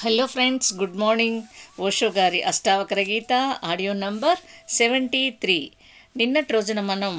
Hello friends good morning. Osho గారి Ashtavakra Gita audio number seventy three. నిన్నటి రోజున మనం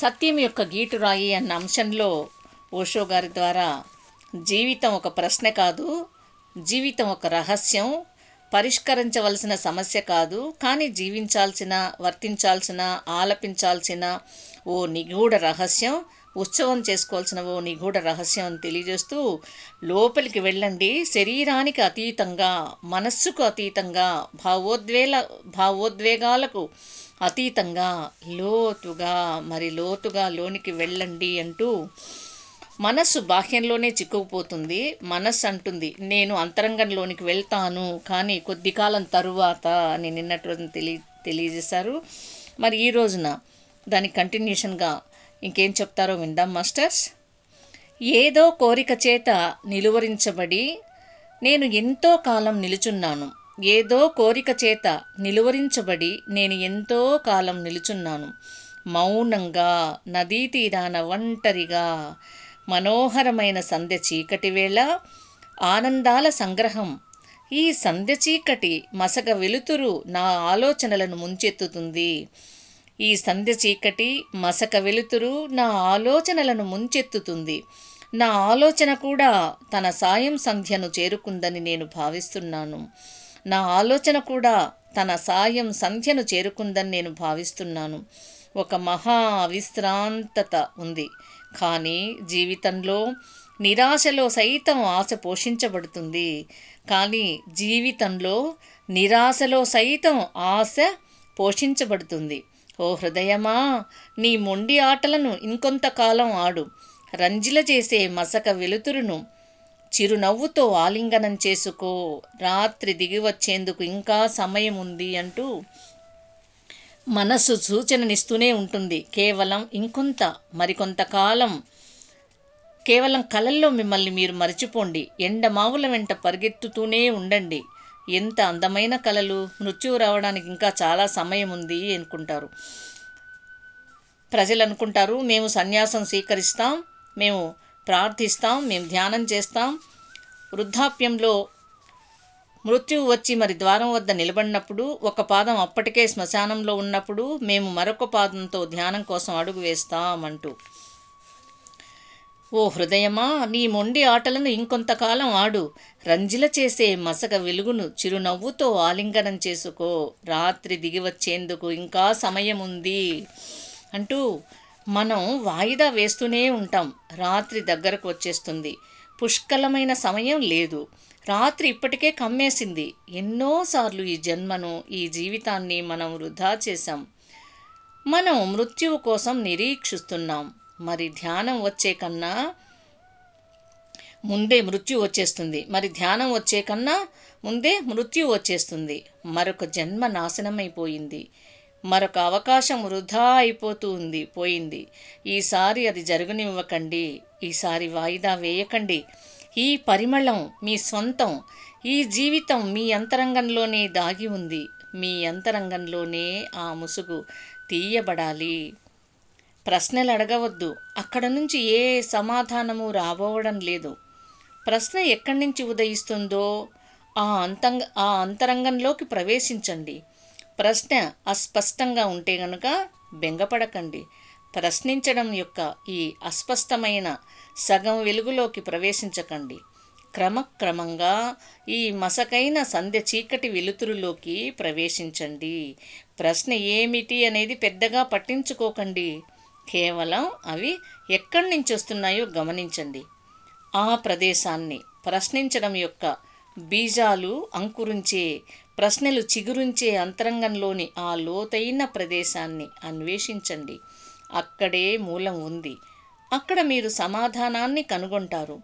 సత్యం యొక్క గీటు రాయి అన్న అంశంలో ఓషో గారి ద్వారా జీవితం ఒక ప్రశ్న కాదు జీవితం ఒక రహస్యం పరిష్కరించవలసిన సమస్య కాదు కానీ జీవించాల్సిన వర్తించాల్సిన ఆలపించాల్సిన ఓ నిగూఢ రహస్యం ఉత్సవం చేసుకోవాల్సిన ఓ నిగూఢ రహస్యం అని తెలియజేస్తూ లోపలికి వెళ్ళండి. శరీరానికి అతీతంగా మనస్సుకు అతీతంగా భావోద్వేల భావోద్వేగాలకు అతీతంగా లోతుగా మరి లోతుగా లోనికి వెళ్ళండి అంటూ మనస్సు బాహ్యంలోనే చిక్కుకుపోతుంది. మనస్సు అంటుంది నేను అంతరంగంలోనికి వెళ్తాను కానీ కొద్ది కాలం తరువాత అని నిన్నటి రోజున తెలియ తెలియజేశారు. మరి ఈ రోజున దాని కంటిన్యూషన్గా ఇంకేం చెప్తారో విందాం మాస్టర్స్. ఏదో కోరిక చేత నిలువరించబడి నేను ఎంతో కాలం నిలుచున్నాను. ఏదో కోరిక చేత నిలువరించబడి నేను ఎంతో కాలం నిలుచున్నాను. మౌనంగా నదీ తీరాన ఒంటరిగా మనోహరమైన సంధ్య చీకటి వేళ ఆనందాల సంగ్రహం. ఈ సంధ్య చీకటి మసక వెలుతురు నా ఆలోచనలను ముంచెత్తుతుంది. ఈ సంధ్య చీకటి మసక వెలుతురు నా ఆలోచనలను ముంచెత్తుతుంది. నా ఆలోచన కూడా తన సాయం సంధ్యను చేరుకుందని నేను భావిస్తున్నాను. నా ఆలోచన కూడా తన సాయం సంధ్యను చేరుకుందని నేను భావిస్తున్నాను. ఒక మహా అవిశ్రాంతత ఉంది. కానీ జీవితంలో నిరాశలో సైతం ఆశ పోషించబడుతుంది. కానీ జీవితంలో నిరాశలో సైతం ఆశ పోషించబడుతుంది. ఓ హృదయమా నీ మొండి ఆటలను ఇంకొంతకాలం ఆడు. రంజిల చేసే మసక వెలుతురును చిరునవ్వుతో ఆలింగనం చేసుకో. రాత్రి దిగి వచ్చేందుకు ఇంకా సమయం ఉంది అంటూ మనస్సు సూచననిస్తూనే ఉంటుంది. కేవలం ఇంకొంత మరికొంతకాలం. కేవలం కలల్లో మిమ్మల్ని మీరు మర్చిపోండి. ఎండమావుల వెంట పరిగెత్తుతూనే ఉండండి. ఎంత అందమైన కళలు మృత్యువు రావడానికి ఇంకా చాలా సమయం ఉంది అనుకుంటారు. ప్రజలు అనుకుంటారు మేము సన్యాసం స్వీకరిస్తాం మేము ప్రార్థిస్తాం మేము ధ్యానం చేస్తాం. వృద్ధాప్యంలో మృత్యువు వచ్చి మరి ద్వారం వద్ద నిలబడినప్పుడు ఒక పాదం అప్పటికే శ్మశానంలో ఉన్నప్పుడు మేము మరొక పాదంతో ధ్యానం కోసం అడుగు వేస్తామంటూ ఓ హృదయమా నీ మొండి ఆటలను ఇంకొంతకాలం ఆడు. రంజిల చేసే మసక వెలుగును చిరునవ్వుతో ఆలింగనం చేసుకో. రాత్రి దిగి వచ్చేందుకు ఇంకా సమయం ఉంది అంటూ మనం వాయిదా వేస్తూనే ఉంటాం. రాత్రి దగ్గరకు వచ్చేస్తుంది. పుష్కలమైన సమయం లేదు. రాత్రి ఇప్పటికే కమ్మేసింది. ఎన్నోసార్లు ఈ జన్మను ఈ జీవితాన్ని మనం వృధా చేశాం. మనం మృత్యువు కోసం నిరీక్షిస్తున్నాం. మరి ధ్యానం వచ్చే కన్నా ముందే మృత్యు వచ్చేస్తుంది. మరి ధ్యానం వచ్చే కన్నా ముందే మృత్యు వచ్చేస్తుంది. మరొక జన్మ నాశనమైపోయింది. మరొక అవకాశం వృధా అయిపోతూ ఉంది పోయింది. ఈసారి అది జరగనివ్వకండి. ఈసారి వాయిదా వేయకండి. ఈ పరిమళం మీ సొంతం ఈ జీవితం మీ అంతరంగంలోనే దాగి ఉంది. మీ అంతరంగంలోనే ఆ ముసుగు తీయబడాలి. ప్రశ్నలు అడగవద్దు. అక్కడ నుంచి ఏ సమాధానము రాబోవడం లేదు. ప్రశ్న ఎక్కడి నుంచి ఉదయిస్తుందో ఆ అంతంగ ఆ అంతరంగంలోకి ప్రవేశించండి. ప్రశ్న అస్పష్టంగా ఉంటే గనుక బెంగపడకండి. ప్రశ్నించడం యొక్క ఈ అస్పష్టమైన సగం వెలుగులోకి ప్రవేశించకండి. క్రమక్రమంగా ఈ మసకైన సంధ్య చీకటి వెలుతురులోకి ప్రవేశించండి. ప్రశ్న ఏమిటి అనేది పెద్దగా పట్టించుకోకండి. కేవలం అవి ఎక్కడి నుంచి వస్తున్నాయో గమనించండి. ఆ ప్రదేశాన్ని ప్రశ్నించడం యొక్క బీజాలు అంకురించే ప్రశ్నలు చిగురించే అంతరంగంలోని ఆ లోతైన ప్రదేశాన్ని అన్వేషించండి. అక్కడే మూలం ఉంది. అక్కడ మీరు సమాధానాన్ని కనుగొంటారు.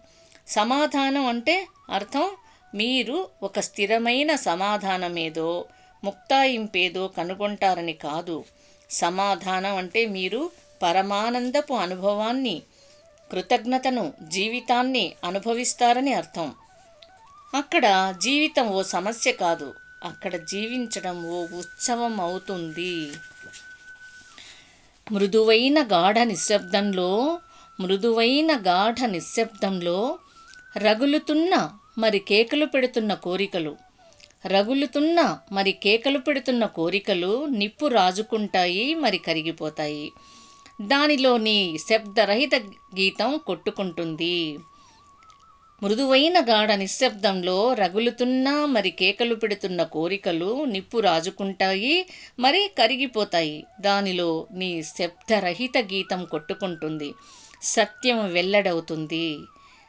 సమాధానం అంటే అర్థం మీరు ఒక స్థిరమైన సమాధానమేదో ముక్తాయింపేదో కనుగొంటారని కాదు. సమాధానం అంటే మీరు పరమానందపు అనుభవాన్ని కృతజ్ఞతను జీవితాన్ని అనుభవిస్తారని అర్థం. అక్కడ జీవితం ఓ సమస్య కాదు. అక్కడ జీవించడం ఓ ఉత్సవం అవుతుంది. మృదువైన గాఢ నిశ్శబ్దంలో మృదువైన గాఢ నిశ్శబ్దంలో రగులుతున్న మరి కేకలు పెడుతున్న కోరికలు రగులుతున్న మరి కేకలు పెడుతున్న కోరికలు నిప్పు రాజుకుంటాయి మరి కరిగిపోతాయి. దానిలోని శబ్దరహిత గీతం కొట్టుకుంటుంది. మృదువైన గాఢ నిశ్శబ్దంలో రగులుతున్న మరి కేకలు పెడుతున్న కోరికలు నిప్పు రాజుకుంటాయి మరి కరిగిపోతాయి. దానిలో నీ శబ్దరహిత గీతం కొట్టుకుంటుంది. సత్యం వెల్లడవుతుంది.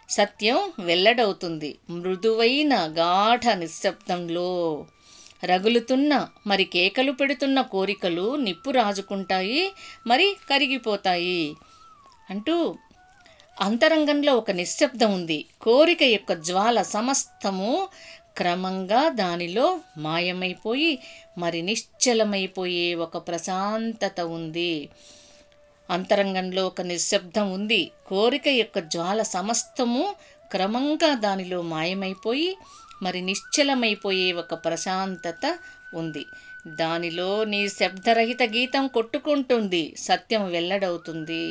సత్యం వెల్లడవుతుంది. మృదువైన గాఢ నిశ్శబ్దంలో రగులుతున్న మరి కేకలు పెడుతున్న కోరికలు నిప్పు రాజుకుంటాయి మరి కరిగిపోతాయి. అంటూ అంతరంగంలో ఒక నిశ్శబ్దం ఉంది. కోరిక యొక్క జ్వాల సమస్తము క్రమంగా దానిలో మాయమైపోయి మరి నిశ్చలమైపోయే ఒక ప్రశాంతత ఉంది. అంతరంగంలో ఒక నిశ్శబ్దం ఉంది. కోరిక యొక్క జ్వాల సమస్తము క్రమంగా దానిలో మాయమైపోయి మరి నిశ్చలమైపోయే ఒక ప్రశాంతత ఉంది. దానిలో నీ శబ్దరహిత గీతం కొట్టుకుంటుంది సత్యం వెల్లడవుతుంది.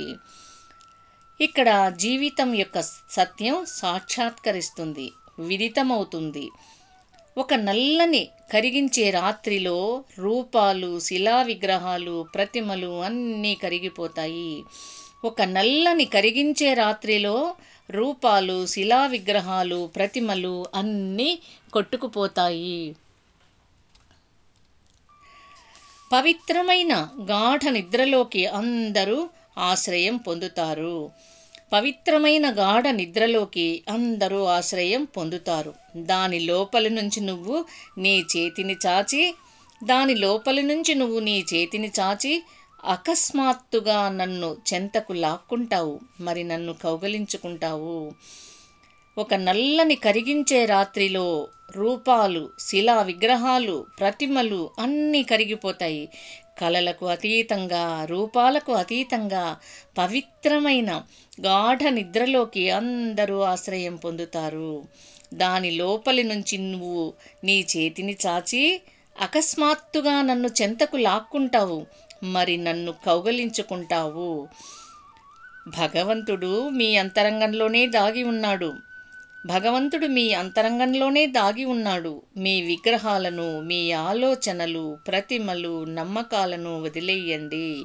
ఇక్కడ జీవితం యొక్క సత్యం సాక్షాత్కరిస్తుంది విదితమవుతుంది. ఒక నల్లని కరిగించే రాత్రిలో రూపాలు శిలా విగ్రహాలు ప్రతిమలు అన్నీ కరిగిపోతాయి. ఒక నల్లని కరిగించే రాత్రిలో రూపాలు శిలా విగ్రహాలు ప్రతిమలు అన్నీ కొట్టుకుపోతాయి. పవిత్రమైన గాఢ నిద్రలోకి అందరూ ఆశ్రయం పొందుతారు. పవిత్రమైన గాఢ నిద్రలోకి అందరూ ఆశ్రయం పొందుతారు. దాని లోపలి నుంచి నువ్వు నీ చేతిని చాచి దాని లోపలి నుంచి నువ్వు నీ చేతిని చాచి అకస్మాత్తుగా నన్ను చెంతకు లాక్కుంటావు మరి నన్ను కౌగలించుకుంటావు. ఒక నల్లని కరిగించే రాత్రిలో రూపాలు శిలా విగ్రహాలు ప్రతిమలు అన్నీ కరిగిపోతాయి. కలలకు అతీతంగా రూపాలకు అతీతంగా పవిత్రమైన గాఢ నిద్రలోకి అందరూ ఆశ్రయం పొందుతారు. దాని లోపలి నుంచి నువ్వు నీ చేతిని చాచి అకస్మాత్తుగా నన్ను చెంతకు లాక్కుంటావు. మరి నన్ను కౌగలించుకుంటావు. భగవంతుడు మీ అంతరంగంలోనే దాగి ఉన్నాడు. భగవంతుడు మీ అంతరంగంలోనే దాగి ఉన్నాడు. మీ విగ్రహాలను మీ ఆలోచనలు ప్రతిమలు నమ్మకాలను వదిలేయండి.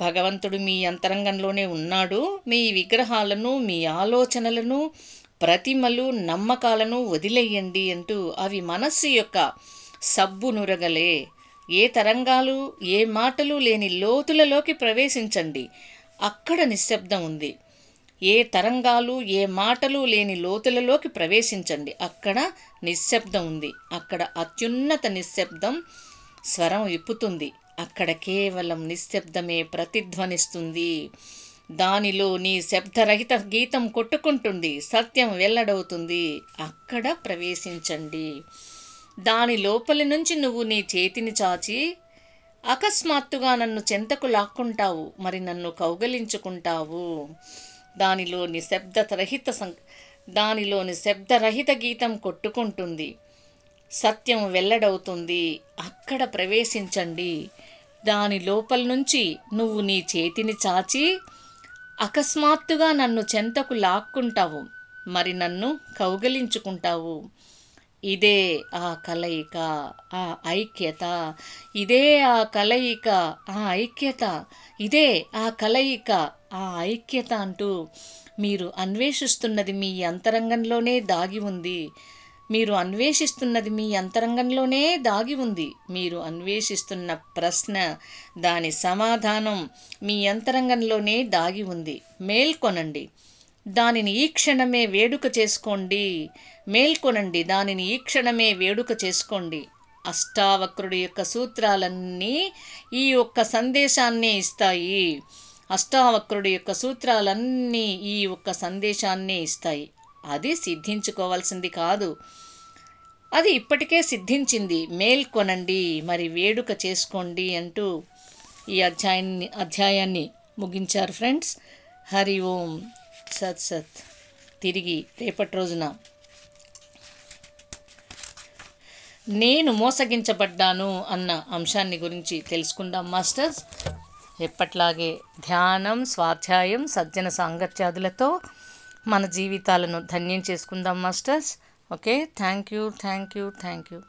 భగవంతుడు మీ అంతరంగంలోనే ఉన్నాడు. మీ విగ్రహాలను మీ ఆలోచనలను ప్రతిమలు నమ్మకాలను వదిలేయండి అంటూ అవి మనస్సు యొక్క సబ్బు నురగలే ఏ తరంగాలు ఏ మాటలు లేని లోతులలోకి ప్రవేశించండి. అక్కడ నిశ్శబ్దం ఉంది. ఏ తరంగాలు ఏ మాటలు లేని లోతులలోకి ప్రవేశించండి. అక్కడ నిశ్శబ్దం ఉంది. అక్కడ అత్యున్నత నిశ్శబ్దం స్వరం విప్పుతుంది. అక్కడ కేవలం నిశ్శబ్దమే ప్రతిధ్వనిస్తుంది. దానిలో నీ శబ్దరహిత గీతం కొట్టుకుంటుంది. సత్యం వెల్లడవుతుంది. అక్కడ ప్రవేశించండి. దాని లోపలి నుంచి నువ్వు నీ చేతిని చాచి అకస్మాత్తుగా నన్ను చెంతకు లాక్కుంటావు మరి నన్ను కౌగలించుకుంటావు. దానిలో నిశ్శబ్దరహిత సం దానిలోని శబ్దరహిత గీతం కొట్టుకుంటుంది. సత్యం వెల్లడవుతుంది. అక్కడ ప్రవేశించండి. దాని లోపల నుంచి నువ్వు నీ చేతిని చాచి అకస్మాత్తుగా నన్ను చెంతకు లాక్కుంటావు మరి నన్ను కౌగలించుకుంటావు. ఇదే ఆ కలయిక ఆ ఐక్యత ఇదే ఆ కలయిక ఆ ఐక్యత ఇదే ఆ కలయిక ఆ ఐక్యత అంటూ మీరు అన్వేషిస్తున్నది మీ అంతరంగంలోనే దాగి ఉంది. మీరు అన్వేషిస్తున్నది మీ అంతరంగంలోనే దాగి ఉంది. మీరు అన్వేషిస్తున్న ప్రశ్న దాని సమాధానం మీ అంతరంగంలోనే దాగి ఉంది. మేల్కొనండి. దానిని ఈ క్షణమే వేడుక చేసుకోండి. మేల్కొనండి దానిని ఈ క్షణమే వేడుక చేసుకోండి. అష్టావక్రుడి యొక్క సూత్రాలన్నీ ఈ యొక్క సందేశాన్ని ఇస్తాయి. అష్టావక్రుడి యొక్క సూత్రాలన్నీ ఈ ఒక్క సందేశాన్ని ఇస్తాయి. అది సిద్ధించుకోవాల్సింది కాదు. అది ఇప్పటికే సిద్ధించింది. మేల్కొనండి మరి వేడుక చేసుకోండి అంటూ ఈ అధ్యాయాన్ని అధ్యాయాన్ని ముగించారు ఫ్రెండ్స్. హరి ఓం. సత్ సత్. తిరిగి రేపటి రోజున. నేను మోసగించబడ్డాను అన్న అంశాన్ని గురించి తెలుసుకుందాం మాస్టర్స్. ఎప్పట్లాగే ధ్యానం స్వాధ్యాయం సజ్జన సాంగత్యాదులతో మన జీవితాలను ధన్యం చేసుకుందాం masters. Okay? Thank you thank you thank you